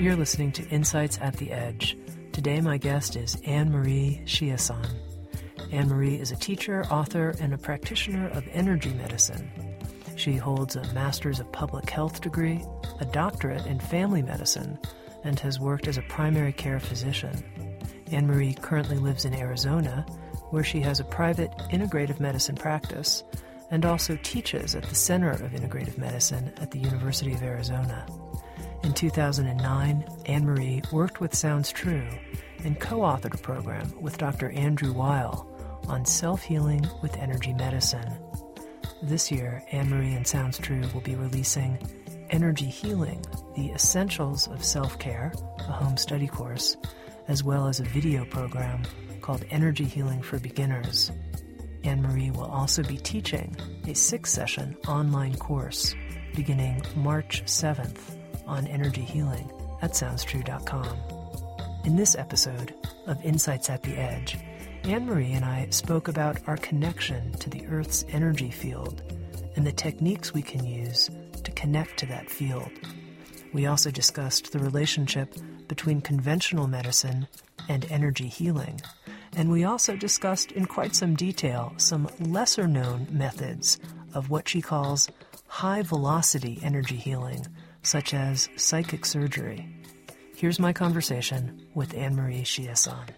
You're listening to Insights at the Edge. Today, my guest is Ann Marie Chiasson. Ann Marie is a teacher, author, and a practitioner of energy medicine. She holds a Master's of Public Health degree, a doctorate in family medicine, and has worked as a primary care physician. Ann Marie currently lives in Arizona, where she has a private integrative medicine practice and also teaches at the Center of Integrative Medicine at the University of Arizona. In 2009, Ann Marie worked with Sounds True and co authored a program with Dr. Andrew Weil on self healing with energy medicine. This year, Ann Marie and Sounds True will be releasing Energy Healing The Essentials of Self Care, a home study course, as well as a video program called Energy Healing for Beginners. Ann Marie will also be teaching a six session online course beginning March 7th on energy healing at SoundsTrue.com. In this episode of Insights at the Edge, Ann Marie and I spoke about our connection to the Earth's energy field and the techniques we can use to connect to that field. We also discussed the relationship between conventional medicine and energy healing. And we also discussed in quite some detail some lesser known methods of what she calls high velocity energy healing such as psychic surgery. Here's my conversation with Ann Marie Chiasson.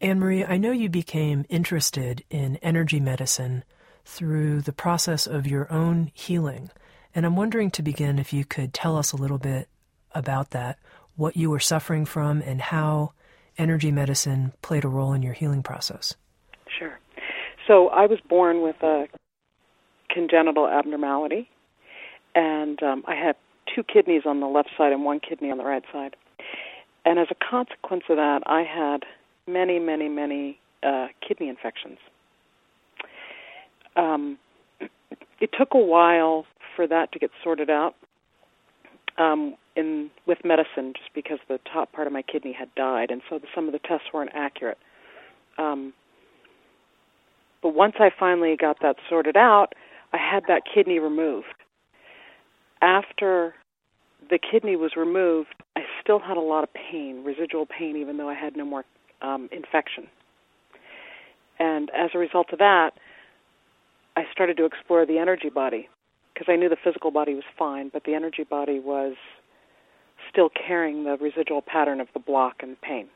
Ann Marie, I know you became interested in energy medicine through the process of your own healing. And I'm wondering to begin if you could tell us a little bit about that, what you were suffering from, and how energy medicine played a role in your healing process. Sure. So I was born with a congenital abnormality, and um, I had two kidneys on the left side and one kidney on the right side. And as a consequence of that, I had many, many, many uh, kidney infections. Um, it took a while for that to get sorted out um, in with medicine, just because the top part of my kidney had died, and so the, some of the tests weren't accurate. Um, but once I finally got that sorted out, I had that kidney removed. After the kidney was removed, I still had a lot of pain, residual pain, even though I had no more um, infection. And as a result of that, I started to explore the energy body because I knew the physical body was fine, but the energy body was still carrying the residual pattern of the block and the pain.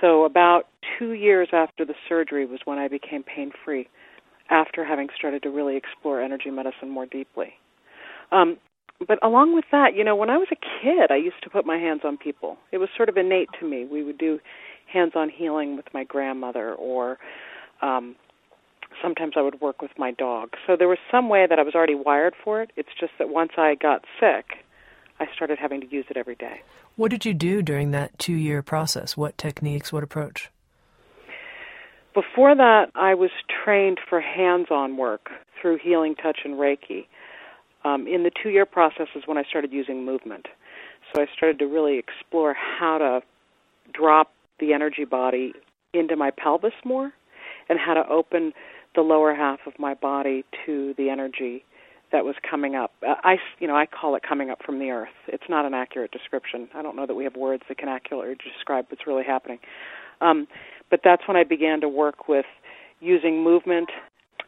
So, about two years after the surgery was when I became pain free after having started to really explore energy medicine more deeply. Um, but along with that, you know, when I was a kid, I used to put my hands on people. It was sort of innate to me. We would do hands-on healing with my grandmother, or um, sometimes I would work with my dog. So there was some way that I was already wired for it. It's just that once I got sick, I started having to use it every day. What did you do during that two-year process? What techniques? What approach? Before that, I was trained for hands on work through healing touch and Reiki. Um, in the two year process is when I started using movement. So I started to really explore how to drop the energy body into my pelvis more and how to open the lower half of my body to the energy that was coming up. Uh, I, you know, I call it coming up from the earth. It's not an accurate description. I don't know that we have words that can accurately describe what's really happening. Um, but that's when I began to work with using movement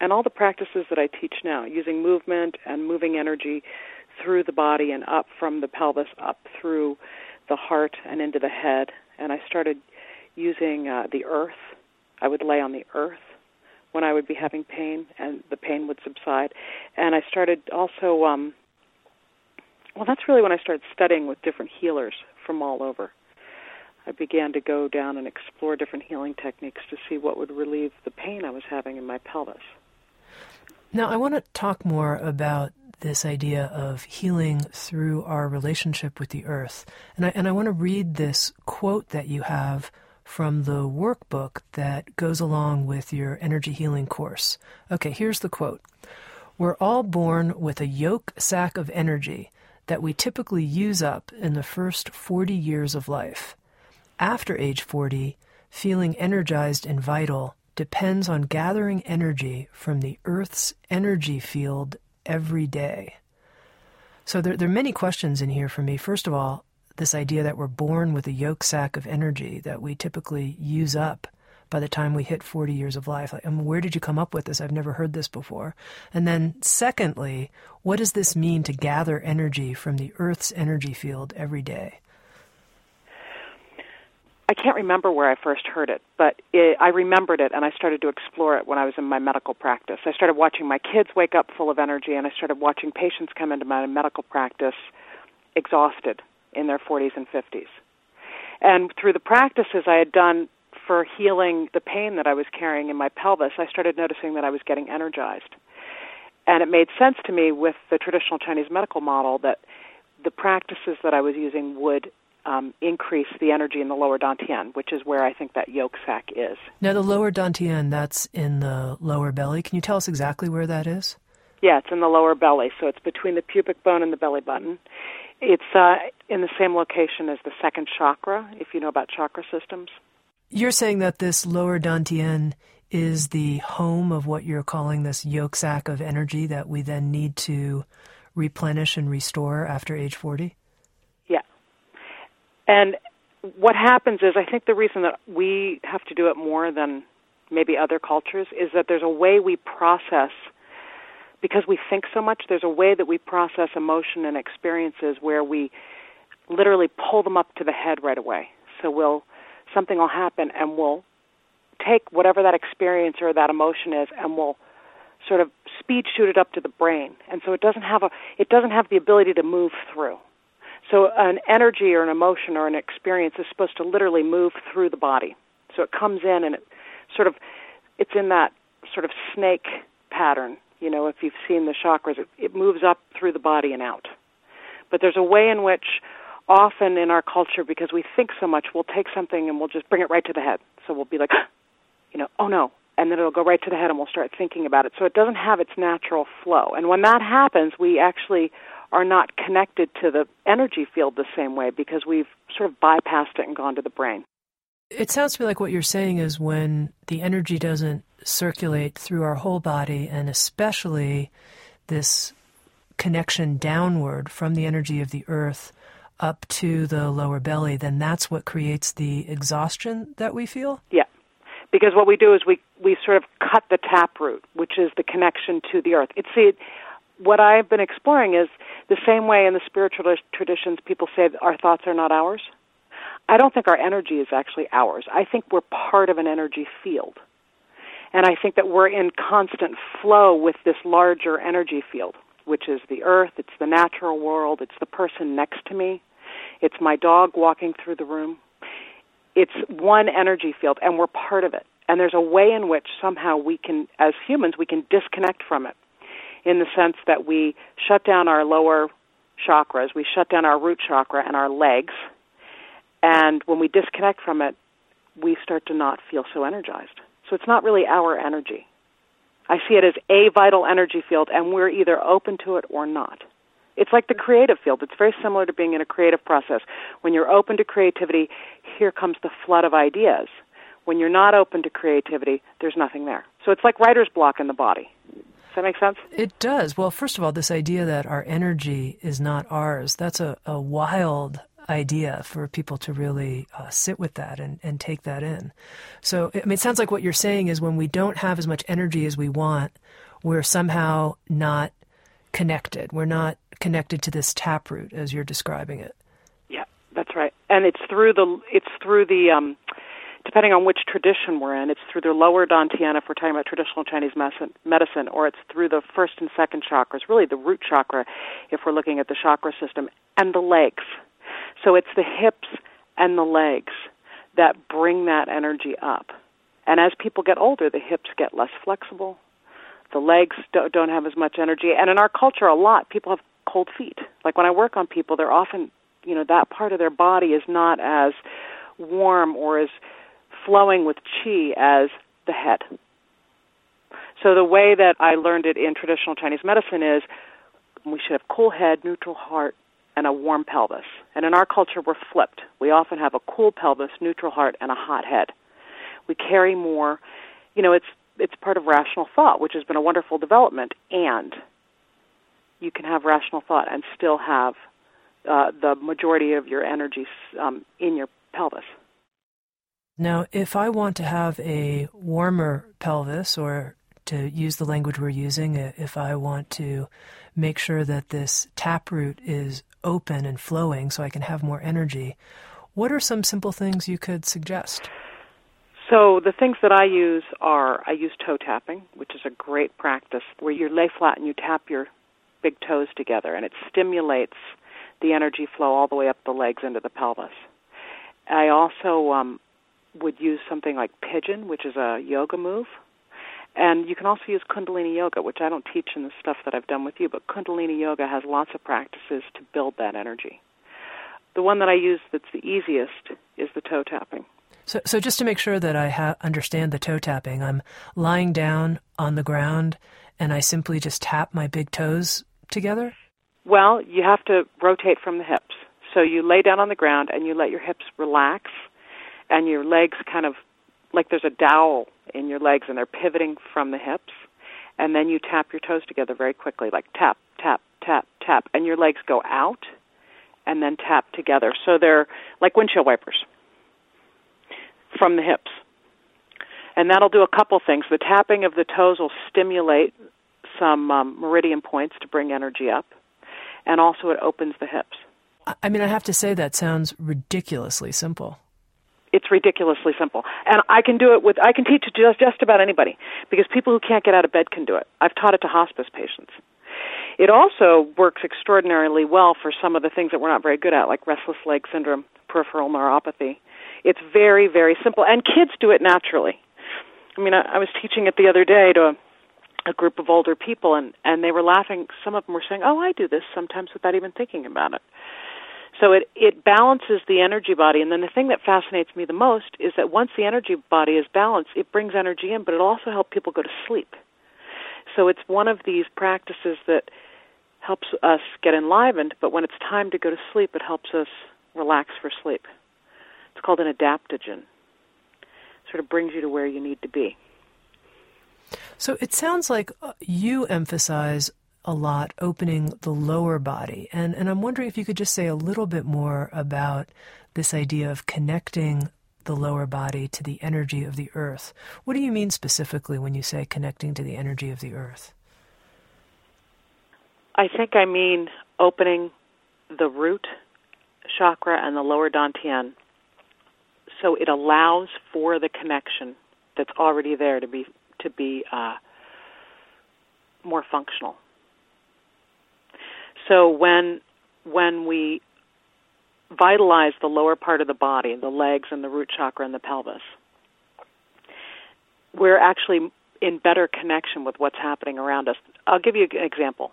and all the practices that I teach now, using movement and moving energy through the body and up from the pelvis up through the heart and into the head. And I started using uh, the earth. I would lay on the earth when I would be having pain, and the pain would subside. And I started also, um, well, that's really when I started studying with different healers from all over. I began to go down and explore different healing techniques to see what would relieve the pain I was having in my pelvis. Now, I want to talk more about this idea of healing through our relationship with the earth. And I, and I want to read this quote that you have from the workbook that goes along with your energy healing course. Okay, here's the quote We're all born with a yolk sac of energy that we typically use up in the first 40 years of life. After age 40, feeling energized and vital depends on gathering energy from the Earth's energy field every day. So there, there, are many questions in here for me. First of all, this idea that we're born with a yolk sac of energy that we typically use up by the time we hit 40 years of life. Like, I mean, where did you come up with this? I've never heard this before. And then, secondly, what does this mean to gather energy from the Earth's energy field every day? I can't remember where I first heard it, but it, I remembered it and I started to explore it when I was in my medical practice. I started watching my kids wake up full of energy and I started watching patients come into my medical practice exhausted in their 40s and 50s. And through the practices I had done for healing the pain that I was carrying in my pelvis, I started noticing that I was getting energized. And it made sense to me with the traditional Chinese medical model that the practices that I was using would um, increase the energy in the lower dantian, which is where I think that yolk sac is. Now, the lower dantian, that's in the lower belly. Can you tell us exactly where that is? Yeah, it's in the lower belly, so it's between the pubic bone and the belly button. It's uh, in the same location as the second chakra, if you know about chakra systems. You're saying that this lower dantian is the home of what you're calling this yolk sac of energy that we then need to replenish and restore after age 40? And what happens is, I think the reason that we have to do it more than maybe other cultures is that there's a way we process, because we think so much, there's a way that we process emotion and experiences where we literally pull them up to the head right away. So we'll, something will happen and we'll take whatever that experience or that emotion is and we'll sort of speed shoot it up to the brain. And so it doesn't have a, it doesn't have the ability to move through. So an energy or an emotion or an experience is supposed to literally move through the body. So it comes in and it sort of it's in that sort of snake pattern. You know, if you've seen the chakras, it, it moves up through the body and out. But there's a way in which often in our culture because we think so much, we'll take something and we'll just bring it right to the head. So we'll be like, you know, oh no, and then it'll go right to the head and we'll start thinking about it. So it doesn't have its natural flow. And when that happens, we actually are not connected to the energy field the same way because we've sort of bypassed it and gone to the brain. It sounds to me like what you're saying is when the energy doesn't circulate through our whole body, and especially this connection downward from the energy of the earth up to the lower belly, then that's what creates the exhaustion that we feel? Yeah. Because what we do is we, we sort of cut the taproot, which is the connection to the earth. It's see, what I've been exploring is the same way in the spiritual traditions people say our thoughts are not ours. I don't think our energy is actually ours. I think we're part of an energy field. And I think that we're in constant flow with this larger energy field, which is the earth, it's the natural world, it's the person next to me, it's my dog walking through the room. It's one energy field, and we're part of it. And there's a way in which somehow we can, as humans, we can disconnect from it in the sense that we shut down our lower chakras, we shut down our root chakra and our legs, and when we disconnect from it, we start to not feel so energized. So it's not really our energy. I see it as a vital energy field, and we're either open to it or not. It's like the creative field. It's very similar to being in a creative process. When you're open to creativity, here comes the flood of ideas. When you're not open to creativity, there's nothing there. So it's like writer's block in the body. Does that make sense? It does. Well, first of all, this idea that our energy is not ours, that's a, a wild idea for people to really uh, sit with that and, and take that in. So, I mean, it sounds like what you're saying is when we don't have as much energy as we want, we're somehow not connected. We're not connected to this taproot as you're describing it. Yeah, that's right. And it's through the it's through the um, depending on which tradition we're in, it's through the lower dantian if we're talking about traditional Chinese medicine, or it's through the first and second chakras, really the root chakra if we're looking at the chakra system, and the legs. So it's the hips and the legs that bring that energy up. And as people get older, the hips get less flexible, The legs don't have as much energy. And in our culture, a lot, people have cold feet. Like when I work on people, they're often, you know, that part of their body is not as warm or as flowing with chi as the head. So the way that I learned it in traditional Chinese medicine is we should have cool head, neutral heart, and a warm pelvis. And in our culture, we're flipped. We often have a cool pelvis, neutral heart, and a hot head. We carry more. You know, it's it's part of rational thought, which has been a wonderful development. And you can have rational thought and still have uh, the majority of your energy um, in your pelvis. Now, if I want to have a warmer pelvis, or to use the language we're using, if I want to make sure that this taproot is open and flowing so I can have more energy, what are some simple things you could suggest? So the things that I use are I use toe tapping, which is a great practice where you lay flat and you tap your big toes together and it stimulates the energy flow all the way up the legs into the pelvis. I also um, would use something like pigeon, which is a yoga move. And you can also use Kundalini Yoga, which I don't teach in the stuff that I've done with you, but Kundalini Yoga has lots of practices to build that energy. The one that I use that's the easiest is the toe tapping. So, so just to make sure that I ha- understand the toe tapping, I'm lying down on the ground and I simply just tap my big toes together? Well, you have to rotate from the hips. So you lay down on the ground and you let your hips relax and your legs kind of like there's a dowel in your legs and they're pivoting from the hips. And then you tap your toes together very quickly like tap tap tap tap. And your legs go out and then tap together. So they're like windshield wipers from the hips. And that'll do a couple things. The tapping of the toes will stimulate some um, meridian points to bring energy up. And also it opens the hips. I mean i have to say that sounds ridiculously simple it's ridiculously simple. And I can do it with I can teach it just just about anybody because people who can't get out of bed can do it. I've taught it to hospice patients. It also works extraordinarily well for some of the things that we're not very good at, like restless leg syndrome, peripheral neuropathy. It's very, very simple, and kids do it naturally. I mean, I, I was teaching it the other day to a, a group of older people, and and they were laughing. Some of them were saying, "Oh, I do this sometimes without even thinking about it." So it, it balances the energy body. And then the thing that fascinates me the most is that once the energy body is balanced, it brings energy in, but it also helps people go to sleep. So it's one of these practices that helps us get enlivened, but when it's time to go to sleep, it helps us relax for sleep. It's called an adaptogen. It Sort of brings you to where you need to be. So it sounds like uh, you emphasize a lot opening the lower body. And, and I'm wondering if you could just say a little bit more about this idea of connecting the lower body to the energy of the earth. What do you mean specifically when you say connecting to the energy of the earth? I think I mean opening the root chakra and the lower dantian so it allows for the connection that's already there to be to be uh, more functional. So when when we vitalize the lower part of the body, the legs and the root chakra and the pelvis, we're actually in better connection with what's happening around us. I'll give you an example.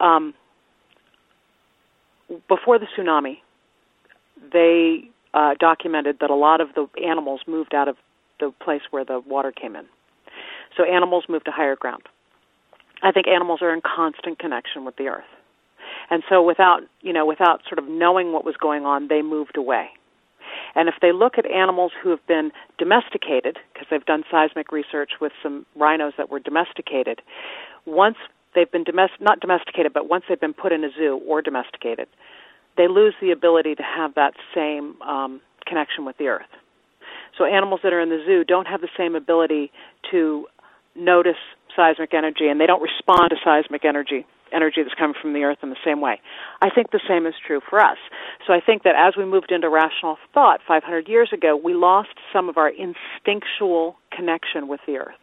Um, before the tsunami, they uh, documented that a lot of the animals moved out of the place where the water came in. So animals moved to higher ground. I think animals are in constant connection with the earth. And so without, you know, without sort of knowing what was going on, they moved away. And if they look at animals who have been domesticated, because they've done seismic research with some rhinos that were domesticated, once they've been domest- not domesticated, but once they've been put in a zoo or domesticated, they lose the ability to have that same um, connection with the earth. So animals that are in the zoo don't have the same ability to notice seismic energy, and they don't respond to seismic energy energy that's coming from the earth in the same way. I think the same is true for us. So I think that as we moved into rational thought 500 years ago, we lost some of our instinctual connection with the earth.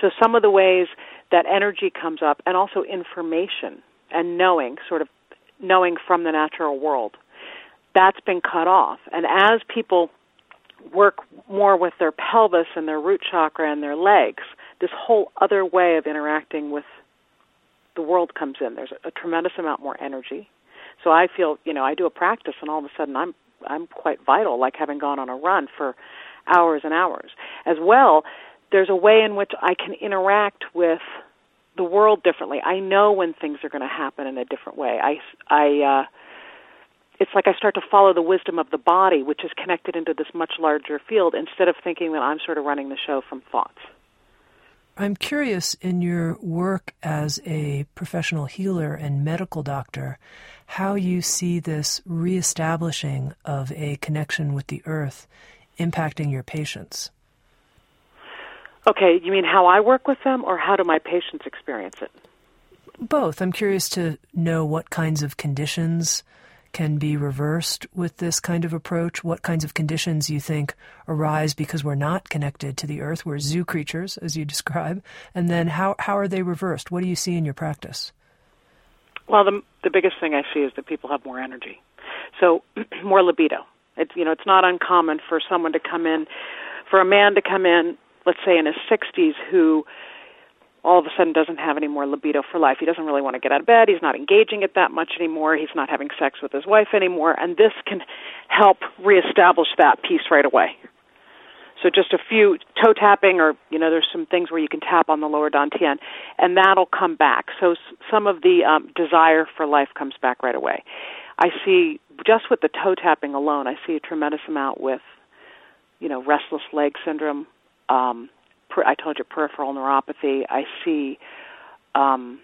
So some of the ways that energy comes up and also information and knowing, sort of knowing from the natural world, that's been cut off. And as people work more with their pelvis and their root chakra and their legs, this whole other way of interacting with the world comes in. There's a, a tremendous amount more energy. So I feel, you know, I do a practice and all of a sudden I'm I'm quite vital, like having gone on a run for hours and hours. As well, there's a way in which I can interact with the world differently. I know when things are going to happen in a different way. I I uh it's like I start to follow the wisdom of the body, which is connected into this much larger field, instead of thinking that I'm sort of running the show from thoughts. I'm curious in your work as a professional healer and medical doctor, how you see this reestablishing of a connection with the earth impacting your patients. Okay, you mean how I work with them or how do my patients experience it? Both. I'm curious to know what kinds of conditions can be reversed with this kind of approach? What kinds of conditions you think arise because we're not connected to the earth? We're zoo creatures, as you describe. And then how, how are they reversed? What do you see in your practice? Well, the, the biggest thing I see is that people have more energy. So, more libido. It's, you know, it's not uncommon for someone to come in, for a man to come in, let's say in his 60s, who all of a sudden doesn't have any more libido for life. He doesn't really want to get out of bed. He's not engaging it that much anymore. He's not having sex with his wife anymore. And this can help reestablish that piece right away. So just a few toe tapping, or you know, there's some things where you can tap on the lower dantian, and that'll come back. So some of the um, desire for life comes back right away. I see just with the toe tapping alone, I see a tremendous amount with, you know, restless leg syndrome, um, I told you peripheral neuropathy. I see um,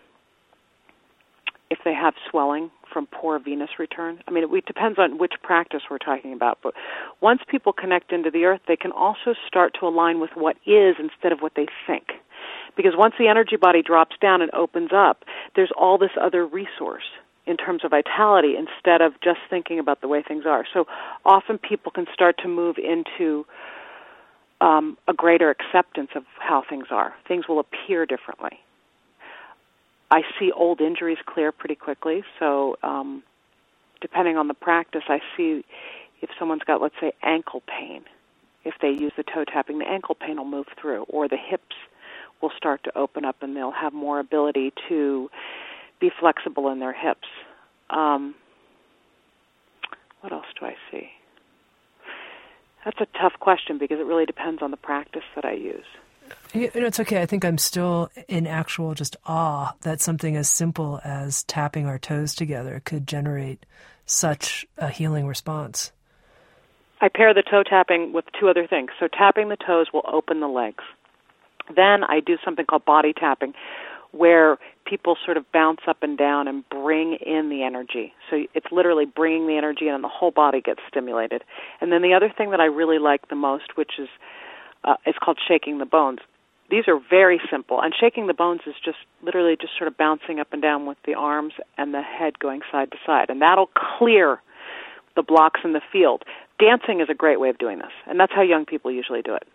if they have swelling from poor venous return. I mean, it, it depends on which practice we're talking about. But once people connect into the earth, they can also start to align with what is instead of what they think. Because once the energy body drops down and opens up, there's all this other resource in terms of vitality instead of just thinking about the way things are. So often people can start to move into um, a greater acceptance of how things are. Things will appear differently. I see old injuries clear pretty quickly, so um, depending on the practice, I see if someone's got, let's say, ankle pain. If they use the toe tapping, the ankle pain will move through, or the hips will start to open up and they'll have more ability to be flexible in their hips. Um, what else do I see? That's a tough question because it really depends on the practice that I use. You know, it's okay. I think I'm still in actual just awe that something as simple as tapping our toes together could generate such a healing response. I pair the toe tapping with two other things. So, tapping the toes will open the legs. Then I do something called body tapping, where people sort of bounce up and down and bring in the energy. So it's literally bringing the energy in, and the whole body gets stimulated. And then the other thing that I really like the most, which is uh, it's called shaking the bones. These are very simple, and shaking the bones is just literally just sort of bouncing up and down with the arms and the head going side to side, and that'll clear the blocks in the field. Dancing is a great way of doing this, and that's how young people usually do it.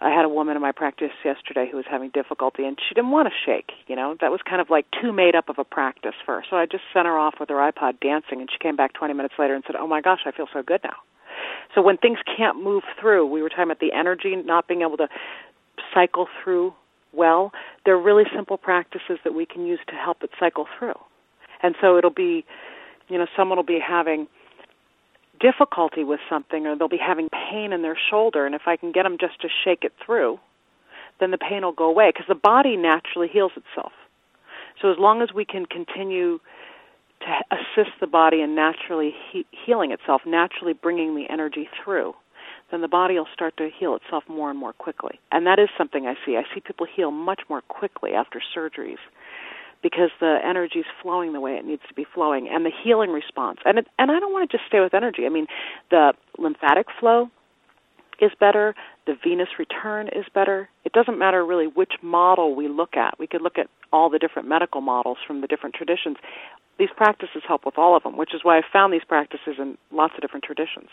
I had a woman in my practice yesterday who was having difficulty, and she didn't want to shake. You know, that was kind of like too made up of a practice for her. So I just sent her off with her iPod dancing, and she came back 20 minutes later and said, "Oh my gosh, I feel so good now." So when things can't move through, we were talking about the energy not being able to cycle through well. They're really simple practices that we can use to help it cycle through. And so it'll be, you know, someone will be having difficulty with something or they'll be having pain in their shoulder and if I can get them just to shake it through, then the pain will go away because the body naturally heals itself. So as long as we can continue to assist the body in naturally he- healing itself, naturally bringing the energy through, then the body will start to heal itself more and more quickly. And that is something I see. I see people heal much more quickly after surgeries because the energy is flowing the way it needs to be flowing and the healing response. And it, and I don't want to just stay with energy. I mean the lymphatic flow is better. The venous return is better. It doesn't matter really which model we look at. We could look at all the different medical models from the different traditions. These practices help with all of them which is why I found these practices in lots of different traditions.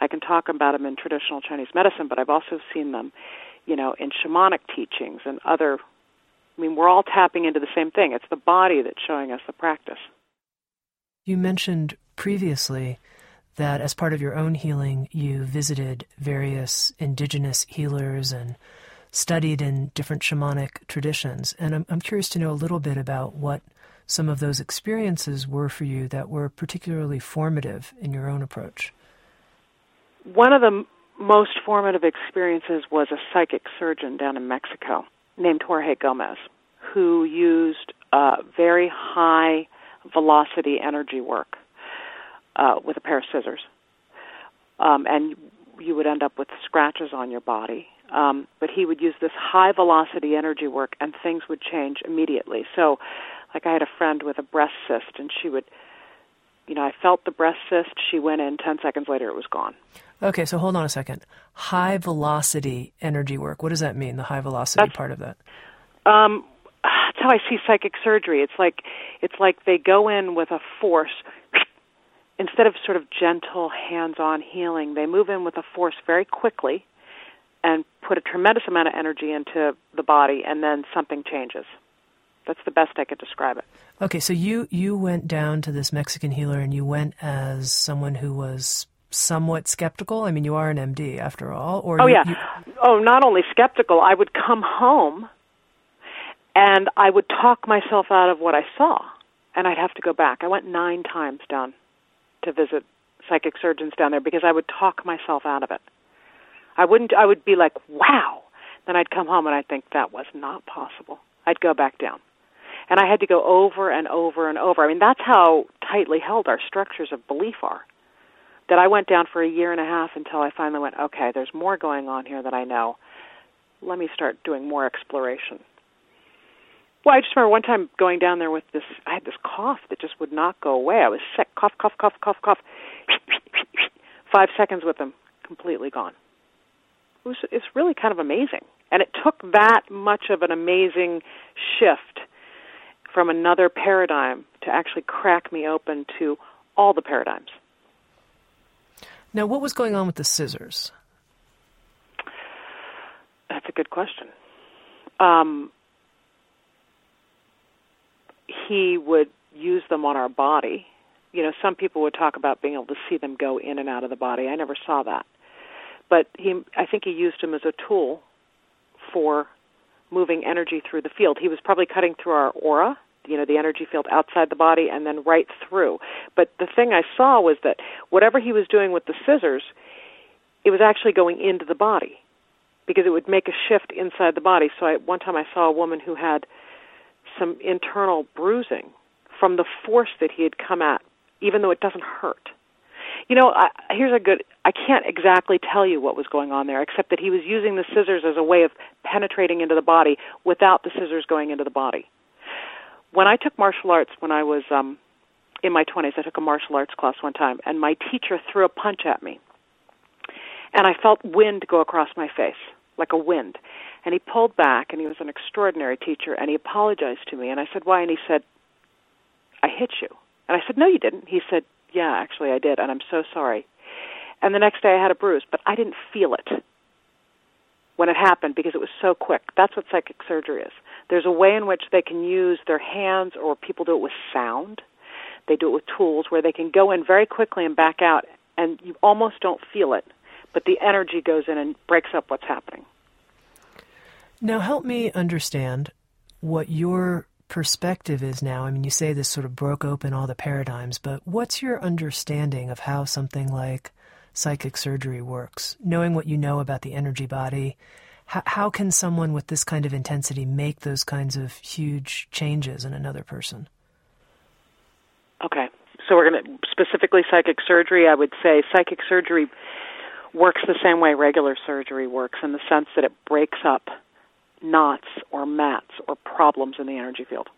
I can talk about them in traditional Chinese medicine but I've also seen them you know in shamanic teachings and other I mean, we're all tapping into the same thing. It's the body that's showing us the practice. You mentioned previously that as part of your own healing, you visited various indigenous healers and studied in different shamanic traditions. And I'm, I'm curious to know a little bit about what some of those experiences were for you that were particularly formative in your own approach. One of the most formative experiences was a psychic surgeon down in Mexico named Jorge Gomez, who used uh, very high velocity energy work uh, with a pair of scissors. Um, and you would end up with scratches on your body. Um, but he would use this high velocity energy work, and things would change immediately. So, like I had a friend with a breast cyst, and she would, you know, I felt the breast cyst. She went in. Ten seconds later, it was gone. Okay, so hold on a second. High velocity energy work. What does that mean? The high velocity that's, part of that. Um, that's how I see psychic surgery. It's like it's like they go in with a force instead of sort of gentle hands-on healing. They move in with a force very quickly and put a tremendous amount of energy into the body and then something changes. That's the best I could describe it. Okay, so you you went down to this Mexican healer and you went as someone who was somewhat skeptical. I mean, you are an MD after all. Or oh you, yeah. You... Oh, not only skeptical. I would come home and I would talk myself out of what I saw, and I'd have to go back. I went nine times down to visit psychic surgeons down there because I would talk myself out of it. I wouldn't. I would be like, "Wow." Then I'd come home and I'd think that was not possible. I'd go back down. And I had to go over and over and over. I mean, that's how tightly held our structures of belief are. That I went down for a year and a half until I finally went, okay, there's more going on here that I know. Let me start doing more exploration. Well, I just remember one time going down there with this. I had this cough that just would not go away. I was sick, cough, cough, cough, cough, cough. Five seconds with them, completely gone. It was. It's really kind of amazing, and it took that much of an amazing shift from another paradigm to actually crack me open to all the paradigms. Now, what was going on with the scissors? That's a good question. Um, he would use them on our body. You know, some people would talk about being able to see them go in and out of the body. I never saw that. But he I think he used them as a tool for moving energy through the field. He was probably cutting through our aura, you know, the energy field outside the body and then right through. But the thing I saw was that whatever he was doing with the scissors, it was actually going into the body because it would make a shift inside the body. So I, one time I saw a woman who had some internal bruising from the force that he had come at, even though it doesn't hurt. You know, I, here's a good. I can't exactly tell you what was going on there, except that he was using the scissors as a way of penetrating into the body without the scissors going into the body. When I took martial arts when I was um, in my 20s, I took a martial arts class one time, and my teacher threw a punch at me, and I felt wind go across my face, like a wind. And he pulled back, and he was an extraordinary teacher, and he apologized to me. And I said, Why? And he said, I hit you. And I said, No, you didn't. He said, Yeah, actually, I did, and I'm so sorry. And the next day I had a bruise, but I didn't feel it when it happened because it was so quick. That's what psychic surgery is. There's a way in which they can use their hands, or people do it with sound. They do it with tools where they can go in very quickly and back out, and you almost don't feel it, but the energy goes in and breaks up what's happening. Now, help me understand what your perspective is now. I mean, you say this sort of broke open all the paradigms, but what's your understanding of how something like psychic surgery works? Knowing what you know about the energy body, how, how can someone with this kind of intensity make those kinds of huge changes in another person? Okay. So we're going to specifically psychic surgery. I would say psychic surgery works the same way regular surgery works in the sense that it breaks up knots or mats or problems in the energy field.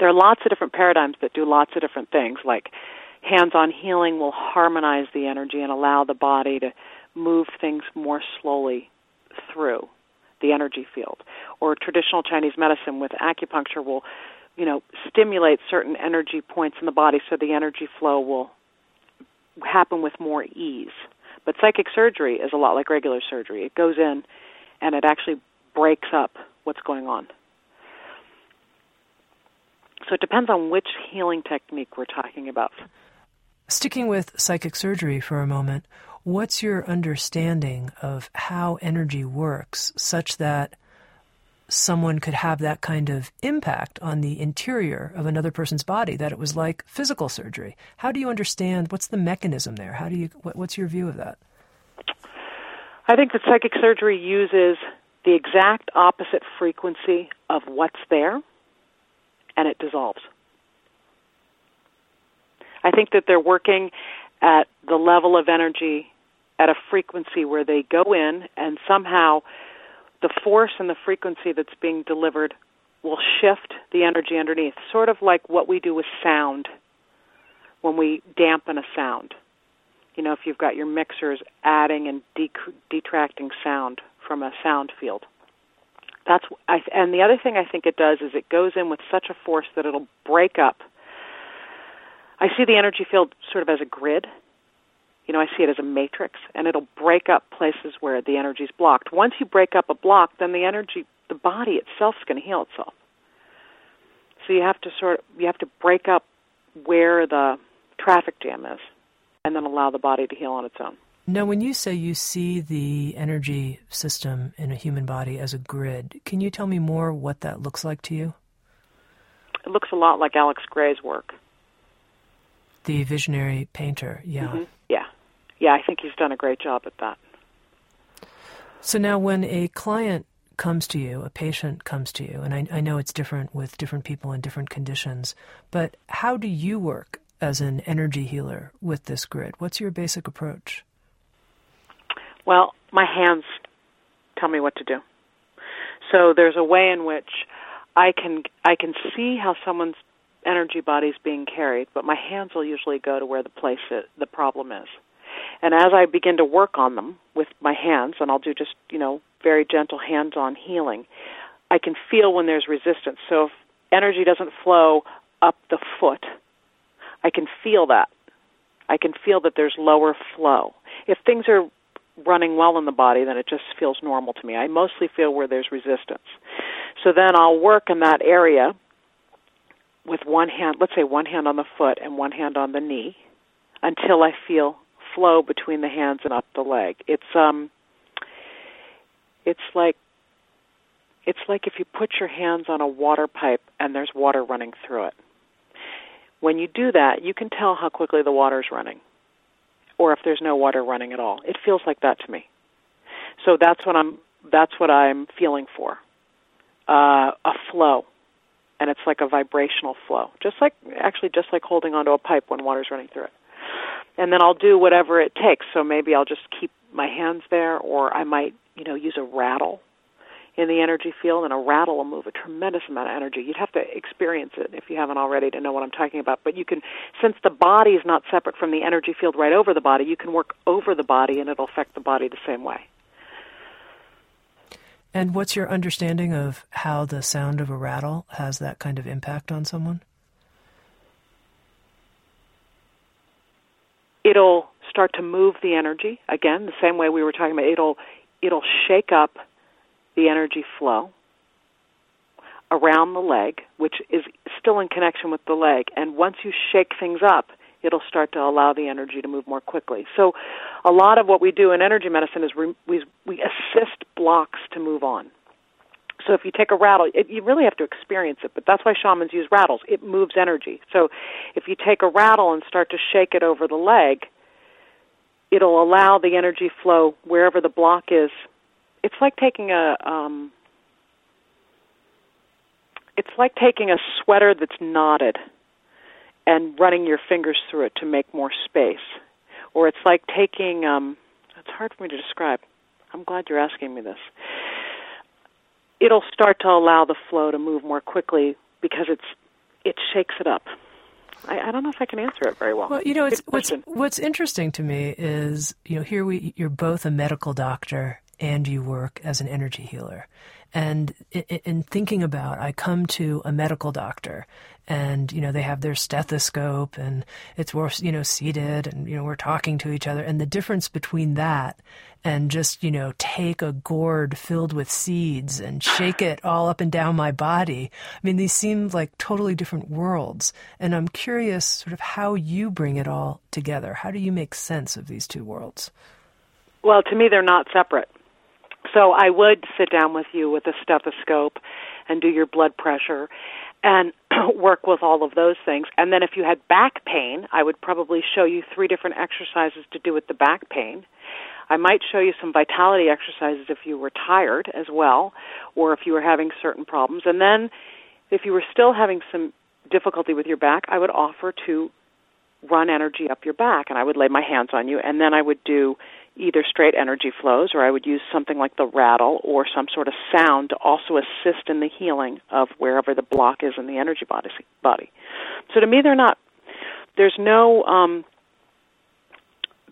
There are lots of different paradigms that do lots of different things, like hands on healing will harmonize the energy and allow the body to move things more slowly through the energy field. Or traditional Chinese medicine with acupuncture will, you know, stimulate certain energy points in the body so the energy flow will happen with more ease. But psychic surgery is a lot like regular surgery. It goes in and it actually breaks up what's going on. So it depends on which healing technique we're talking about. Sticking with psychic surgery for a moment, What's your understanding of how energy works such that someone could have that kind of impact on the interior of another person's body that it was like physical surgery? How do you understand what's the mechanism there? How do you what, what's your view of that? I think that psychic surgery uses the exact opposite frequency of what's there and it dissolves. I think that they're working at the level of energy at a frequency where they go in and somehow the force and the frequency that's being delivered will shift the energy underneath, sort of like what we do with sound when we dampen a sound. You know, if you've got your mixers adding and detracting sound from a sound field. That's I, and the other thing I think it does is it goes in with such a force that it'll break up. I see the energy field sort of as a grid you know, I see it as a matrix, and it'll break up places where the energy is blocked. Once you break up a block, then the energy, the body itself is going to heal itself. So you have to sort of, you have to break up where the traffic jam is, and then allow the body to heal on its own. Now, when you say you see the energy system in a human body as a grid, can you tell me more what that looks like to you? It looks a lot like Alex Grey's work. The visionary painter, yeah. Mm-hmm. Yeah yeah, I think he's done a great job at that. So now, when a client comes to you, a patient comes to you, and I, I know it's different with different people in different conditions, but how do you work as an energy healer with this grid? What's your basic approach? Well, my hands tell me what to do. So there's a way in which I can I can see how someone's energy body is being carried, but my hands will usually go to where the place it, the problem is. And as I begin to work on them with my hands, and I'll do just, you know, very gentle hands on healing, I can feel when there's resistance. So if energy doesn't flow up the foot, I can feel that. I can feel that there's lower flow. If things are running well in the body, then it just feels normal to me. I mostly feel where there's resistance. So then I'll work in that area with one hand, let's say one hand on the foot and one hand on the knee, until I feel flow between the hands and up the leg. It's um it's like it's like if you put your hands on a water pipe and there's water running through it. When you do that, you can tell how quickly the water's running or if there's no water running at all. It feels like that to me. So that's what I'm that's what I'm feeling for. Uh, a flow. And it's like a vibrational flow. Just like actually just like holding onto a pipe when water's running through it and then I'll do whatever it takes. So maybe I'll just keep my hands there, or I might, you know, use a rattle in the energy field, and a rattle will move a tremendous amount of energy. You'd have to experience it if you haven't already to know what I'm talking about. But you can, since the body is not separate from the energy field right over the body, you can work over the body, and it'll affect the body the same way. And what's your understanding of how the sound of a rattle has that kind of impact on someone? It'll start to move the energy. Again the same way we were talking about it'll it'll shake up the energy flow around the leg which is still in connection with the leg. And once you shake things up it'll start to allow the energy to move more quickly. So a lot of what we do in energy medicine is we we, we assist blocks to move on so if you take a rattle, it, you really have to experience it, but that's why shamans use rattles. It moves energy. So if you take a rattle and start to shake it over the leg, it'll allow the energy flow wherever the block is. It's like taking a um it's like taking a sweater that's knotted and running your fingers through it to make more space. Or it's like taking um it's hard for me to describe. I'm glad you're asking me this it'll start to allow the flow to move more quickly because it's it shakes it up. I, I don't know if I can answer it very well. Well, you know, it's, what's what's interesting to me is you know here we you're both a medical doctor and you work as an energy healer. And in thinking about, I come to a medical doctor and, you know, they have their stethoscope and it's, you know, seated and, you know, we're talking to each other. And the difference between that and just, you know, take a gourd filled with seeds and shake it all up and down my body. I mean, these seem like totally different worlds. And I'm curious sort of how you bring it all together. How do you make sense of these two worlds? Well, to me, they're not separate. So I would sit down with you with a stethoscope and do your blood pressure and work with all of those things. And then if you had back pain, I would probably show you three different exercises to do with the back pain. I might show you some vitality exercises if you were tired as well, or if you were having certain problems. And then if you were still having some difficulty with your back, I would offer to run energy up your back and I would lay my hands on you and then I would do either straight energy flows or I would use something like the rattle or some sort of sound to also assist in the healing of wherever the block is in the energy body. So to me, they're not. There's no. Um,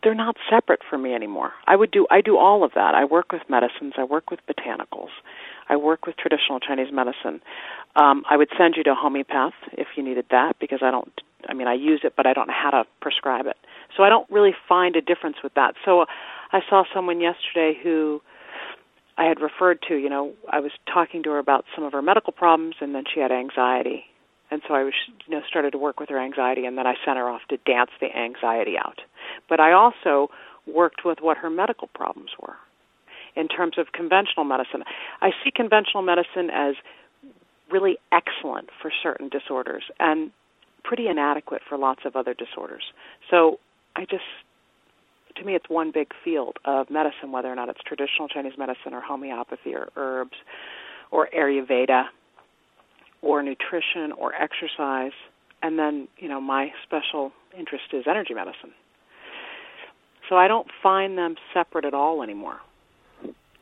they're not separate for me anymore. I would do. I do all of that. I work with medicines. I work with botanicals. I work with traditional Chinese medicine. Um, I would send you to a homeopath if you needed that because I don't. I mean, I use it, but I don't know how to prescribe it. So I don't really find a difference with that. So I saw someone yesterday who I had referred to, you know, I was talking to her about some of her medical problems and then she had anxiety. And so I was, you know, started to work with her anxiety and then I sent her off to dance the anxiety out. But I also worked with what her medical problems were in terms of conventional medicine. I see conventional medicine as really excellent for certain disorders and pretty inadequate for lots of other disorders. So I just to me, it's one big field of medicine, whether or not it's traditional Chinese medicine or homeopathy or herbs or Ayurveda or nutrition or exercise. And then, you know, my special interest is energy medicine. So I don't find them separate at all anymore.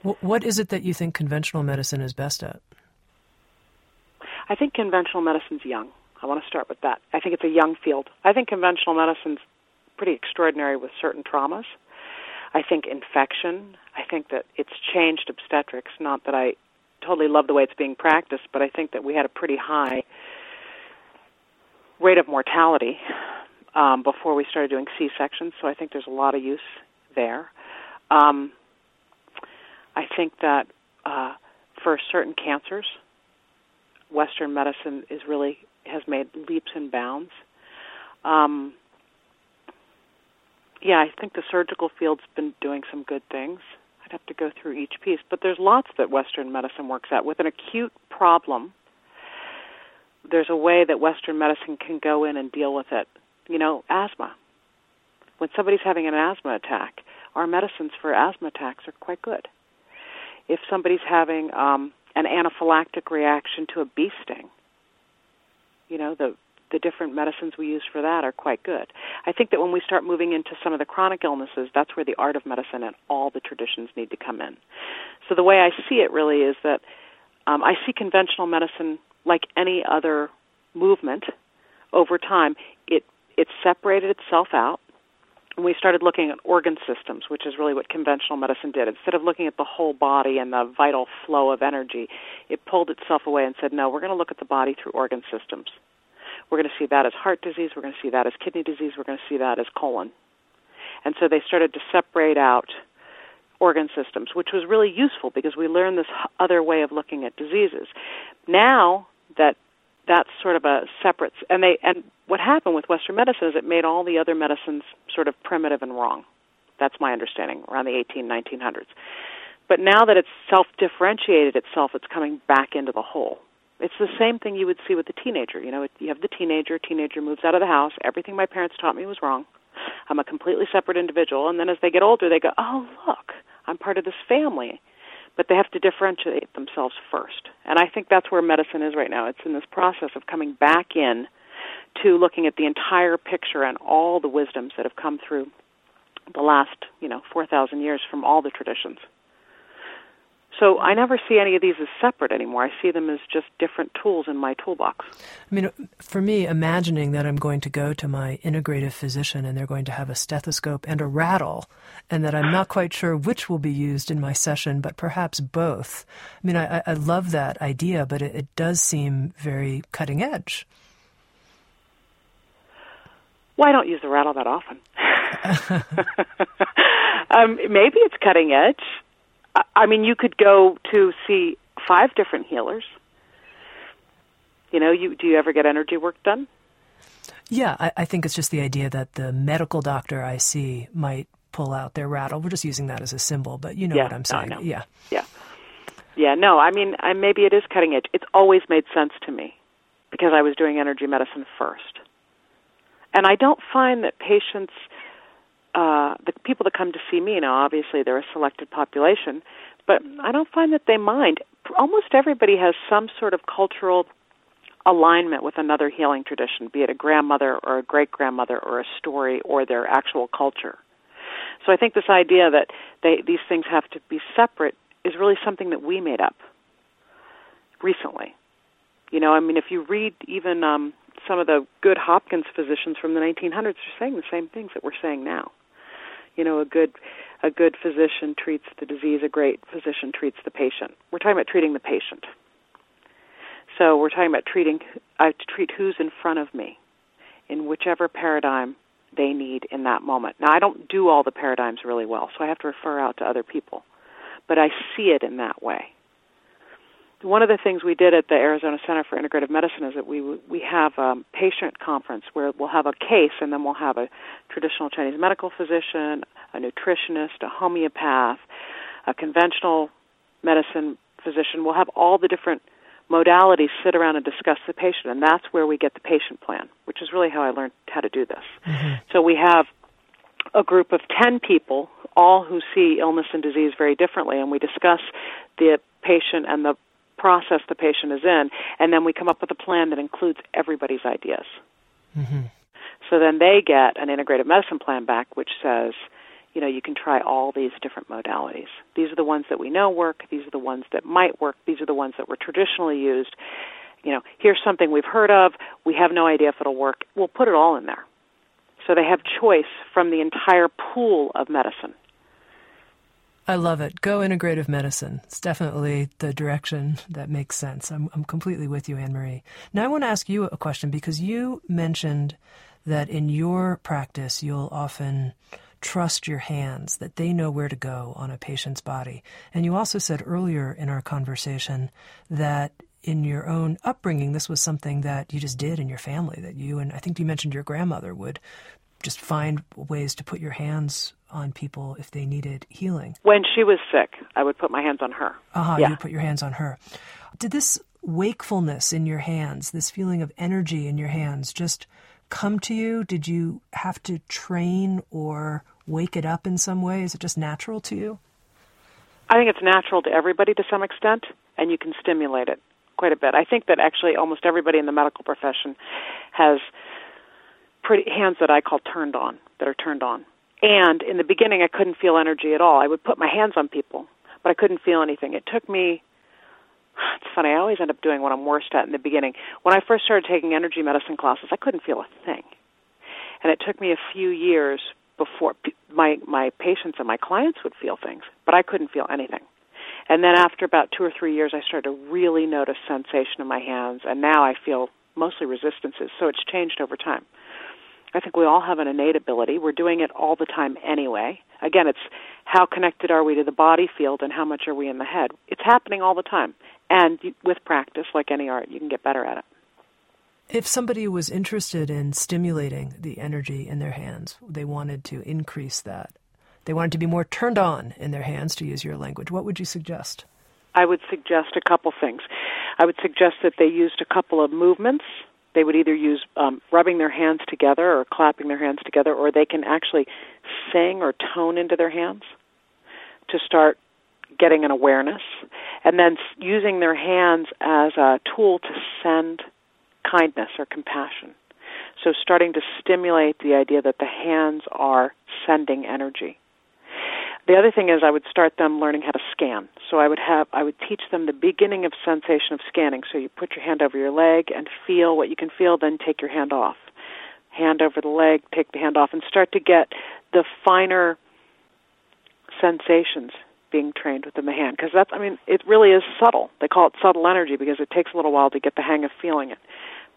What is it that you think conventional medicine is best at? I think conventional medicine's young. I want to start with that. I think it's a young field. I think conventional medicine's pretty extraordinary with certain traumas. I think infection. I think that it's changed obstetrics. Not that I totally love the way it's being practiced, but I think that we had a pretty high rate of mortality um, before we started doing C sections. So I think there's a lot of use there. Um, I think that uh, for certain cancers, Western medicine is really has made leaps and bounds. Um, yeah, I think the surgical field's been doing some good things. I'd have to go through each piece, but there's lots that Western medicine works at. With an acute problem, there's a way that Western medicine can go in and deal with it. You know, asthma. When somebody's having an asthma attack, our medicines for asthma attacks are quite good. If somebody's having um, an anaphylactic reaction to a bee sting, you know, the the different medicines we use for that are quite good. I think that when we start moving into some of the chronic illnesses, that's where the art of medicine and all the traditions need to come in. So the way I see it really is that um, I see conventional medicine like any other movement over time. It it separated itself out. And we started looking at organ systems, which is really what conventional medicine did. Instead of looking at the whole body and the vital flow of energy, it pulled itself away and said, no, we're going to look at the body through organ systems. We're going to see that as heart disease. We're going to see that as kidney disease. We're going to see that as colon. And so they started to separate out organ systems, which was really useful because we learned this other way of looking at diseases. Now that that's sort of a separate and they and what happened with western medicine is it made all the other medicines sort of primitive and wrong that's my understanding around the 18 1900s but now that it's self differentiated itself it's coming back into the whole it's the same thing you would see with a teenager. You know, you have the teenager, teenager moves out of the house, everything my parents taught me was wrong. I'm a completely separate individual, and then as they get older, they go, "Oh, look, I'm part of this family." But they have to differentiate themselves first. And I think that's where medicine is right now. It's in this process of coming back in to looking at the entire picture and all the wisdoms that have come through the last, you know, 4,000 years from all the traditions. So I never see any of these as separate anymore. I see them as just different tools in my toolbox. I mean, for me, imagining that I'm going to go to my integrative physician and they're going to have a stethoscope and a rattle, and that I'm not quite sure which will be used in my session, but perhaps both. I mean, I, I love that idea, but it, it does seem very cutting edge. Well, I don't use the rattle that often. um, maybe it's cutting edge. I mean, you could go to see five different healers. You know, you do you ever get energy work done? Yeah, I, I think it's just the idea that the medical doctor I see might pull out their rattle. We're just using that as a symbol, but you know yeah, what I'm saying. No, yeah. Yeah. Yeah, no, I mean, I, maybe it is cutting edge. It's always made sense to me because I was doing energy medicine first. And I don't find that patients uh, the people that come to see me now, obviously they're a selected population, but I don't find that they mind. Almost everybody has some sort of cultural alignment with another healing tradition, be it a grandmother or a great grandmother or a story or their actual culture. So I think this idea that they, these things have to be separate is really something that we made up recently. You know, I mean, if you read even um, some of the good Hopkins physicians from the 1800s, they're saying the same things that we're saying now you know a good a good physician treats the disease a great physician treats the patient. We're talking about treating the patient. So we're talking about treating i to treat who's in front of me in whichever paradigm they need in that moment. Now i don't do all the paradigms really well so i have to refer out to other people. But i see it in that way one of the things we did at the Arizona Center for Integrative Medicine is that we we have a patient conference where we'll have a case and then we'll have a traditional Chinese medical physician, a nutritionist, a homeopath, a conventional medicine physician. We'll have all the different modalities sit around and discuss the patient, and that's where we get the patient plan, which is really how I learned how to do this. Mm-hmm. So we have a group of 10 people, all who see illness and disease very differently, and we discuss the patient and the process the patient is in, and then we come up with a plan that includes everybody's ideas. Mm-hmm. So then they get an integrative medicine plan back, which says, you know, you can try all these different modalities. These are the ones that we know work. These are the ones that might work. These are the ones that were traditionally used. You know, here's something we've heard of. We have no idea if it'll work. We'll put it all in there. So they have choice from the entire pool of medicine. I love it. Go integrative medicine. It's definitely the direction that makes sense. I'm, I'm completely with you, Ann Marie. Now, I want to ask you a question because you mentioned that in your practice, you'll often trust your hands, that they know where to go on a patient's body. And you also said earlier in our conversation that in your own upbringing, this was something that you just did in your family, that you and I think you mentioned your grandmother would just find ways to put your hands on people if they needed healing. When she was sick, I would put my hands on her. Uh-huh, yeah. you put your hands on her. Did this wakefulness in your hands, this feeling of energy in your hands, just come to you? Did you have to train or wake it up in some way? Is it just natural to you? I think it's natural to everybody to some extent, and you can stimulate it quite a bit. I think that actually almost everybody in the medical profession has pretty hands that I call turned on, that are turned on. And in the beginning, I couldn't feel energy at all. I would put my hands on people, but I couldn't feel anything. It took me. It's funny. I always end up doing what I'm worst at in the beginning. When I first started taking energy medicine classes, I couldn't feel a thing, and it took me a few years before my my patients and my clients would feel things, but I couldn't feel anything. And then after about two or three years, I started to really notice sensation in my hands, and now I feel mostly resistances. So it's changed over time. I think we all have an innate ability. We're doing it all the time anyway. Again, it's how connected are we to the body field and how much are we in the head. It's happening all the time. And with practice, like any art, you can get better at it. If somebody was interested in stimulating the energy in their hands, they wanted to increase that, they wanted to be more turned on in their hands, to use your language, what would you suggest? I would suggest a couple things. I would suggest that they used a couple of movements they would either use um, rubbing their hands together or clapping their hands together, or they can actually sing or tone into their hands to start getting an awareness, and then using their hands as a tool to send kindness or compassion. So, starting to stimulate the idea that the hands are sending energy. The other thing is I would start them learning how to scan. So I would have I would teach them the beginning of sensation of scanning. So you put your hand over your leg and feel what you can feel, then take your hand off. Hand over the leg, take the hand off and start to get the finer sensations being trained within the hand because that's I mean it really is subtle. They call it subtle energy because it takes a little while to get the hang of feeling it.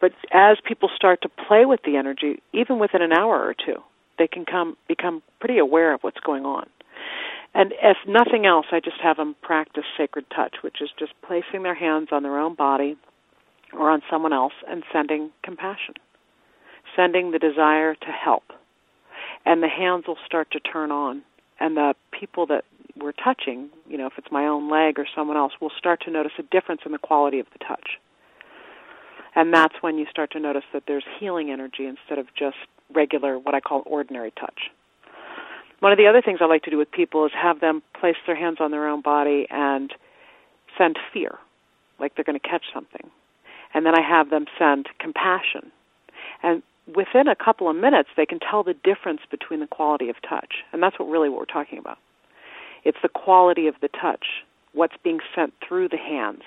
But as people start to play with the energy, even within an hour or two, they can come become pretty aware of what's going on. And if nothing else, I just have them practice sacred touch, which is just placing their hands on their own body or on someone else and sending compassion, sending the desire to help. And the hands will start to turn on. And the people that we're touching, you know, if it's my own leg or someone else, will start to notice a difference in the quality of the touch. And that's when you start to notice that there's healing energy instead of just regular, what I call ordinary touch. One of the other things I like to do with people is have them place their hands on their own body and send fear, like they're going to catch something. And then I have them send compassion. And within a couple of minutes, they can tell the difference between the quality of touch. And that's what really what we're talking about. It's the quality of the touch, what's being sent through the hands.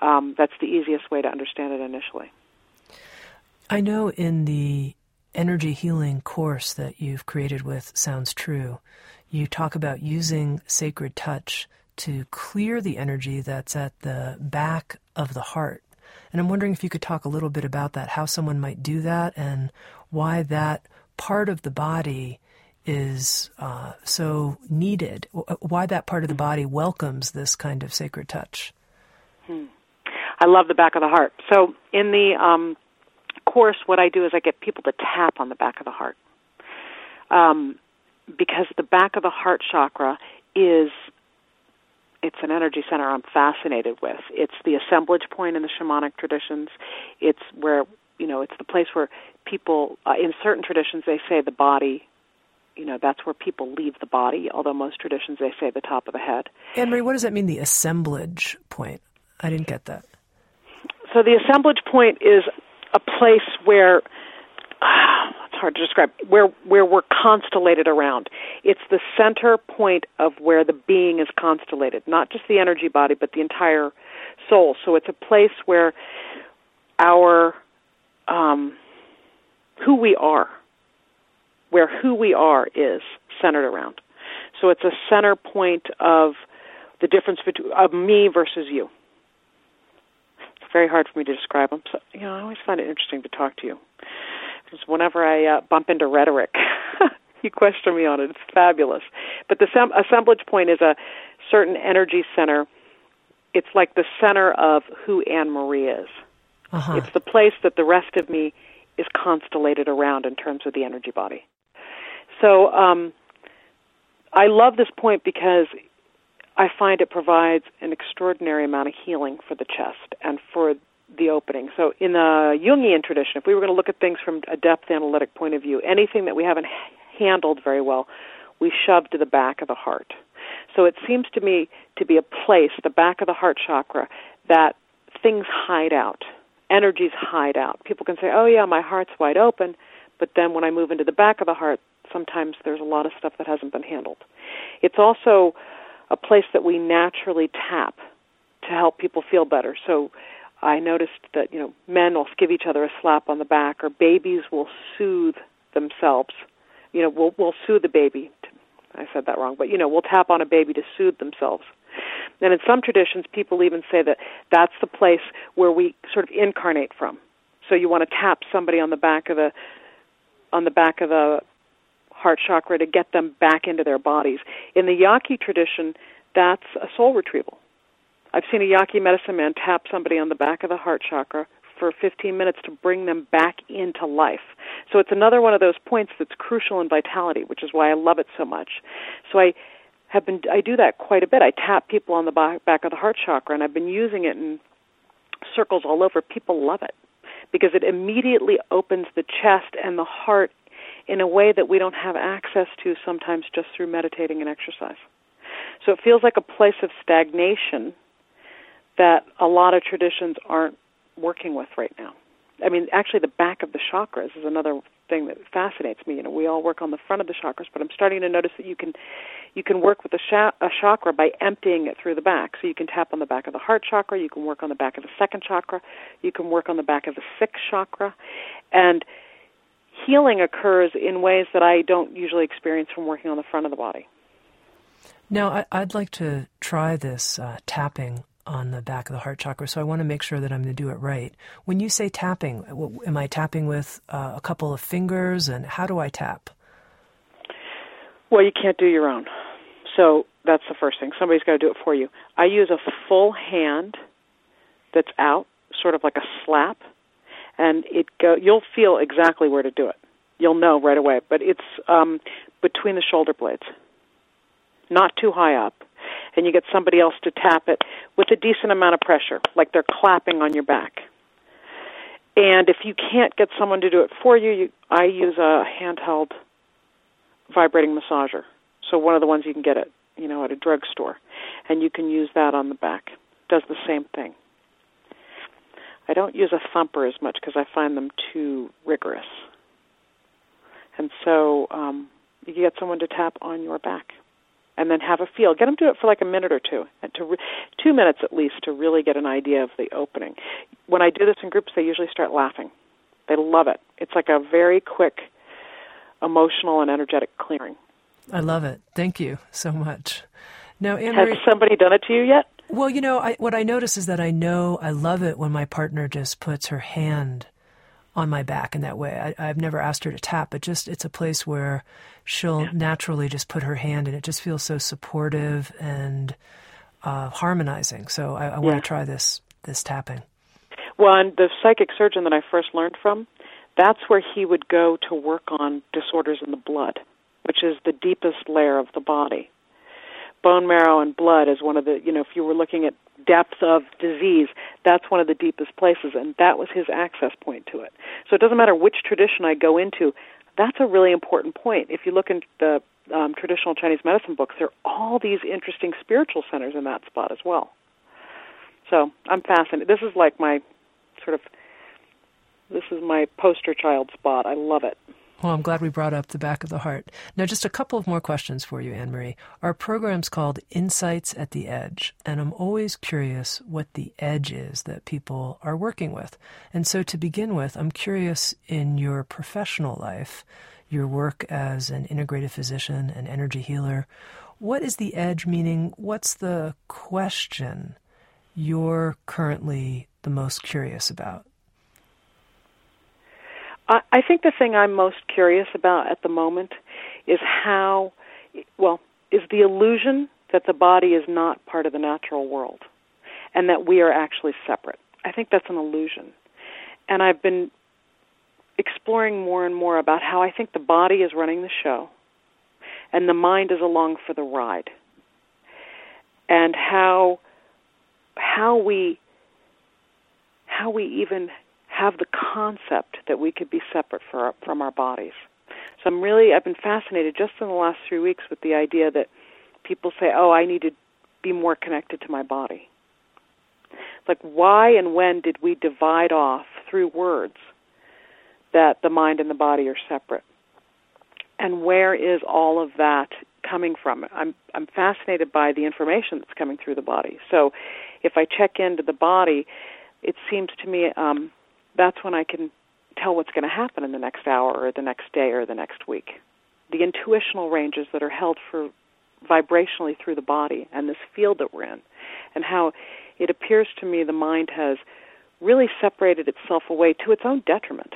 Um, that's the easiest way to understand it initially. I know in the energy healing course that you've created with Sounds True, you talk about using sacred touch to clear the energy that's at the back of the heart. And I'm wondering if you could talk a little bit about that, how someone might do that, and why that part of the body is uh, so needed, why that part of the body welcomes this kind of sacred touch. Hmm. I love the back of the heart. So in the um, course, what I do is I get people to tap on the back of the heart. Um, because the back of the heart chakra is it's an energy center I'm fascinated with. It's the assemblage point in the shamanic traditions. It's where you know it's the place where people uh, in certain traditions they say the body you know that's where people leave the body although most traditions they say the top of the head marie what does that mean the assemblage point i didn't get that so the assemblage point is a place where uh, it's hard to describe where where we're constellated around. It's the center point of where the being is constellated, not just the energy body, but the entire soul. So it's a place where our um, who we are, where who we are is centered around. So it's a center point of the difference between of me versus you very hard for me to describe them. So, you know, I always find it interesting to talk to you. Because whenever I uh, bump into rhetoric, you question me on it. It's fabulous. But the sem- assemblage point is a certain energy center. It's like the center of who Ann Marie is. Uh-huh. It's the place that the rest of me is constellated around in terms of the energy body. So um, I love this point because I find it provides an extraordinary amount of healing for the chest and for the opening. So, in the Jungian tradition, if we were going to look at things from a depth analytic point of view, anything that we haven't handled very well, we shove to the back of the heart. So, it seems to me to be a place, the back of the heart chakra, that things hide out, energies hide out. People can say, oh, yeah, my heart's wide open, but then when I move into the back of the heart, sometimes there's a lot of stuff that hasn't been handled. It's also a place that we naturally tap to help people feel better. So I noticed that, you know, men will give each other a slap on the back or babies will soothe themselves. You know, we'll we'll soothe the baby. I said that wrong, but you know, we'll tap on a baby to soothe themselves. And in some traditions people even say that that's the place where we sort of incarnate from. So you want to tap somebody on the back of the on the back of the heart chakra to get them back into their bodies. In the Yaqui tradition, that's a soul retrieval. I've seen a Yaqui medicine man tap somebody on the back of the heart chakra for 15 minutes to bring them back into life. So it's another one of those points that's crucial in vitality, which is why I love it so much. So I have been I do that quite a bit. I tap people on the back of the heart chakra and I've been using it in circles all over. People love it because it immediately opens the chest and the heart in a way that we don't have access to sometimes just through meditating and exercise. So it feels like a place of stagnation that a lot of traditions aren't working with right now. I mean, actually, the back of the chakras is another thing that fascinates me. You know, we all work on the front of the chakras, but I'm starting to notice that you can You can work with a, a chakra by emptying it through the back. So you can tap on the back of the heart chakra, you can work on the back of the second chakra, you can work on the back of the sixth chakra. And healing occurs in ways that I don't usually experience from working on the front of the body. Now, I, would like to try this uh, tapping on the back of the heart chakra, so I want to make sure that I'm going to do it right. When you say tapping, am I tapping with uh, a couple of fingers, and how do I tap? Well, you can't do your own. So that's the first thing. Somebody's got to do it for you. I use a full hand that's out, sort of like a slap, and it go. You'll feel exactly where to do it. You'll know right away. But it's um, between the shoulder blades, not too high up, and you get somebody else to tap it with a decent amount of pressure, like they're clapping on your back. And if you can't get someone to do it for you, you I use a handheld vibrating massager. So one of the ones you can get at you know at a drugstore, and you can use that on the back. Does the same thing. I don't use a thumper as much because I find them too rigorous. And so um, you get someone to tap on your back, and then have a feel. Get them to do it for like a minute or two, and to re- two minutes at least to really get an idea of the opening. When I do this in groups, they usually start laughing. They love it. It's like a very quick emotional and energetic clearing. I love it. Thank you so much. Now, Anne has somebody done it to you yet? Well, you know, I, what I notice is that I know I love it when my partner just puts her hand on my back in that way. I, have never asked her to tap, but just it's a place where she'll yeah. naturally just put her hand and it just feels so supportive and uh, harmonizing. So I, I want to yeah. try this this tapping. Well, and the psychic surgeon that I first learned from, that's where he would go to work on disorders in the blood, which is the deepest layer of the body. Bone marrow and blood is one of the, you know, if you were looking at depth of disease, that's one of the deepest places, and that was his access point to it. So it doesn't matter which tradition I go into, that's a really important point. If you look in the um, traditional Chinese medicine books, there are all these interesting spiritual centers in that spot as well. So I'm fascinated. This is like my sort of this is my poster child spot. I love it. Well, I'm glad we brought up the back of the heart. Now, just a couple of more questions for you, Ann Marie. Our program's called Insights at the Edge, and I'm always curious what the edge is that people are working with. And so, to begin with, I'm curious in your professional life, your work as an integrative physician and energy healer, what is the edge meaning? What's the question you're currently the most curious about? I, think the thing I'm most curious about at the moment is how, well, is the illusion that the body is not part of the natural world and that we are actually separate. I think that's an illusion. And I've been exploring more and more about how I think the body is running the show and the mind is along for the ride. And how how we how we even have the concept that we could be separate our, from our bodies. So I'm really I've been fascinated just in the last three weeks with the idea that people say, "Oh, I need to be more connected to my body." Like, why and when did we divide off through words that the mind and the body are separate? And where is all of that coming from? I'm I'm fascinated by the information that's coming through the body. So, if I check into the body, it seems to me um, that's when I can tell what's going to happen in the next hour or the next day or the next week. The intuitional ranges that are held for vibrationally through the body and this field that we're in, and how it appears to me the mind has really separated itself away to its own detriment.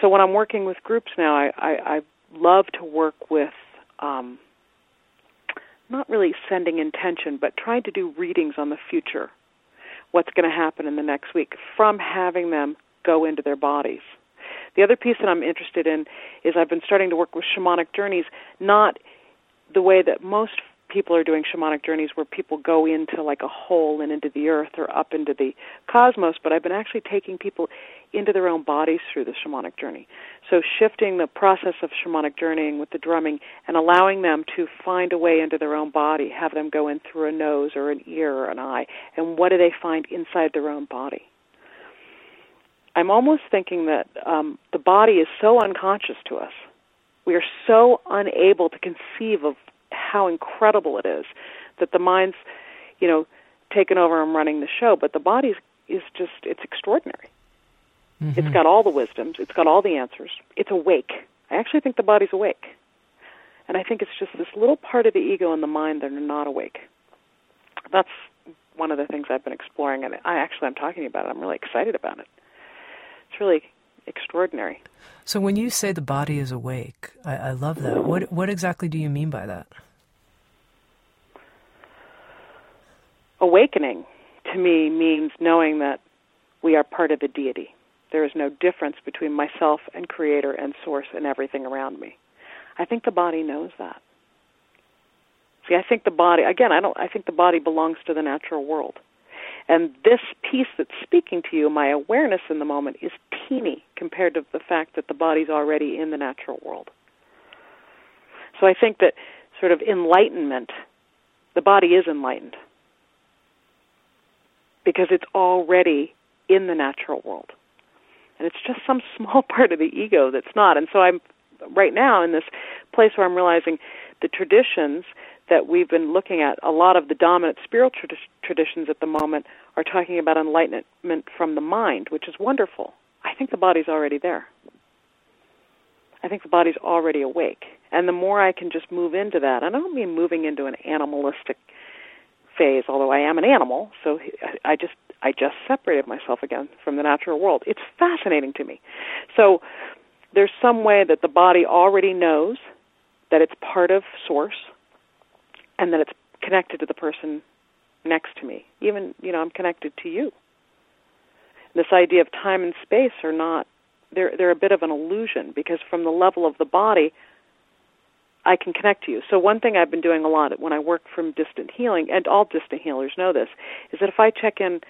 So when I'm working with groups now, I, I, I love to work with um, not really sending intention, but trying to do readings on the future what's going to happen in the next week from having them go into their bodies. The other piece that I'm interested in is I've been starting to work with shamanic journeys, not the way that most people are doing shamanic journeys where people go into like a hole and into the earth or up into the cosmos, but I've been actually taking people into their own bodies through the shamanic journey. So shifting the process of shamanic journeying with the drumming and allowing them to find a way into their own body, have them go in through a nose or an ear or an eye, and what do they find inside their own body? I'm almost thinking that um, the body is so unconscious to us. We are so unable to conceive of how incredible it is that the mind's, you know, taken over and running the show, but the body is just it's extraordinary. Mm-hmm. It's got all the wisdoms, it's got all the answers. It's awake. I actually think the body's awake. And I think it's just this little part of the ego and the mind that are not awake. That's one of the things I've been exploring, and I actually I'm talking about it. I'm really excited about it. It's really extraordinary. So when you say the body is awake, I, I love that. What what exactly do you mean by that? Awakening to me means knowing that we are part of the deity. There is no difference between myself and creator and source and everything around me. I think the body knows that. See, I think the body again, I don't I think the body belongs to the natural world. And this piece that's speaking to you, my awareness in the moment, is teeny compared to the fact that the body's already in the natural world. So I think that sort of enlightenment, the body is enlightened because it's already in the natural world. And it's just some small part of the ego that's not. And so I'm right now in this place where I'm realizing the traditions that we've been looking at, a lot of the dominant spiritual traditions at the moment are talking about enlightenment from the mind, which is wonderful. I think the body's already there. I think the body's already awake. And the more I can just move into that, and I don't mean moving into an animalistic phase, although I am an animal, so I just I just separated myself again from the natural world. It's fascinating to me. So there's some way that the body already knows that it's part of source and that it's connected to the person next to me. Even, you know, I'm connected to you. This idea of time and space are not they're they're a bit of an illusion because from the level of the body I can connect to you. So one thing I've been doing a lot when I work from distant healing, and all distant healers know this, is that if I check in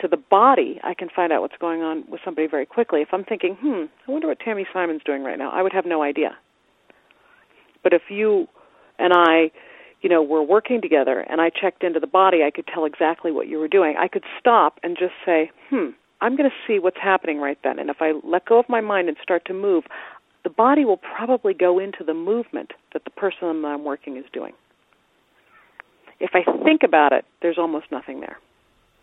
to the body, I can find out what's going on with somebody very quickly. If I'm thinking, hmm, I wonder what Tami Simon's doing right now, I would have no idea. But if you and I, you know, were working together and I checked into the body, I could tell exactly what you were doing. I could stop and just say, hmm, I'm going to see what's happening right then. And if I let go of my mind and start to move, the body will probably go into the movement that the person that I'm working is doing. If I think about it, there's almost nothing there.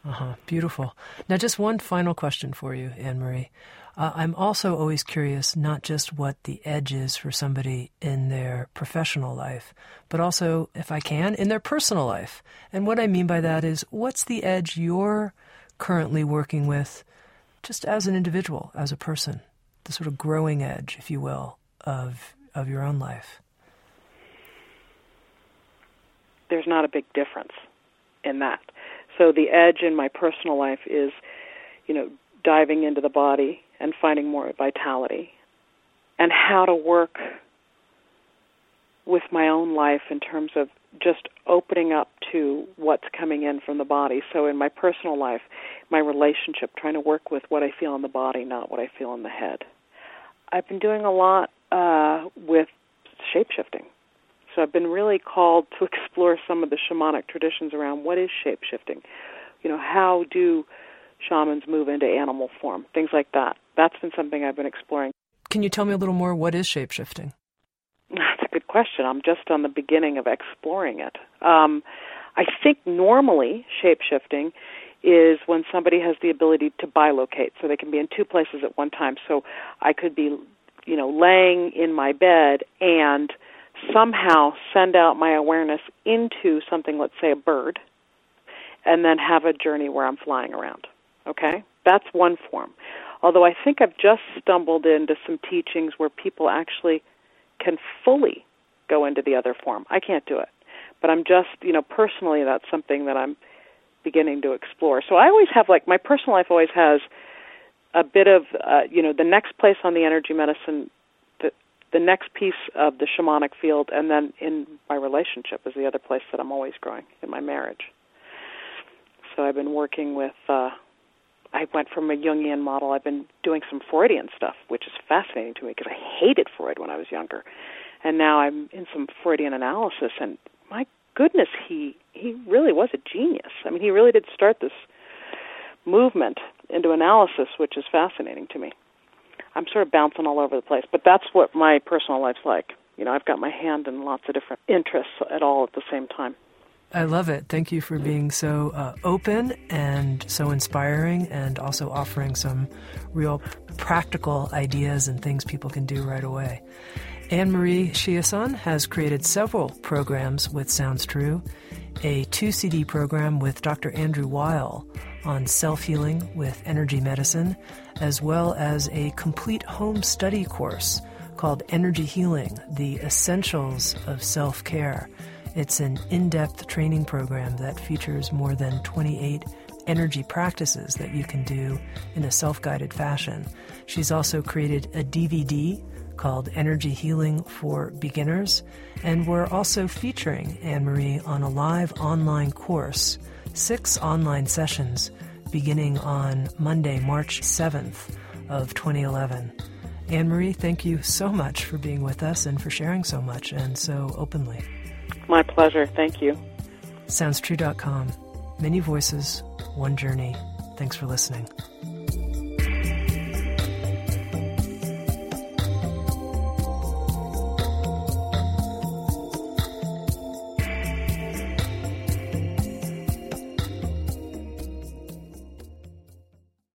Uh huh. Beautiful. Now, just one final question for you, Ann Marie. Uh, I'm also always curious not just what the edge is for somebody in their professional life, but also, if I can, in their personal life. And what I mean by that is, what's the edge you're currently working with just as an individual, as a person? The sort of growing edge, if you will, of, of your own life? There's not a big difference in that. So the edge in my personal life is, you know, diving into the body and finding more vitality and how to work with my own life in terms of just opening up to what's coming in from the body. So in my personal life, my relationship, trying to work with what I feel in the body, not what I feel in the head. I've been doing a lot uh, with shapeshifting. So I've been really called to explore some of the shamanic traditions around what is shapeshifting. You know, how do shamans move into animal form? Things like that. That's been something I've been exploring. Can you tell me a little more? What is shapeshifting? That's a good question. I'm just on the beginning of exploring it. Um, I think normally shapeshifting is when somebody has the ability to bilocate, so they can be in two places at one time. So I could be, you know, laying in my bed and somehow send out my awareness into something, let's say a bird, and then have a journey where I'm flying around. Okay? That's one form. Although I think I've just stumbled into some teachings where people actually can fully go into the other form. I can't do it. But I'm just, you know, personally that's something that I'm beginning to explore. So I always have like my personal life always has a bit of uh, you know the next place on the energy medicine the the next piece of the shamanic field, and then in my relationship is the other place that I'm always growing in my marriage. So I've been working with. Uh, I went from a Jungian model. I've been doing some Freudian stuff, which is fascinating to me because I hated Freud when I was younger, and now I'm in some Freudian analysis. And my goodness, he he really was a genius. I mean, he really did start this movement into analysis, which is fascinating to me. I'm sort of bouncing all over the place, but that's what my personal life's like. you know, I've got my hand in lots of different interests at all at the same time. I love it. Thank you for being so uh, open and so inspiring, and also offering some real practical ideas and things people can do right away. Ann Marie Chiasson has created several programs with Sounds True, a two CD program with Dr. Andrew Weil on self healing with energy medicine, as well as a complete home study course called Energy Healing The Essentials of Self Care. It's an in depth training program that features more than 28 energy practices that you can do in a self guided fashion. She's also created a DVD called Energy Healing for Beginners, and we're also featuring Ann Marie on a live online course, six online sessions beginning on Monday, March 7th of 2011. Ann Marie, thank you so much for being with us and for sharing so much and so openly. My pleasure. Thank you. SoundsTrue.com. Many voices, one journey. Thanks for listening.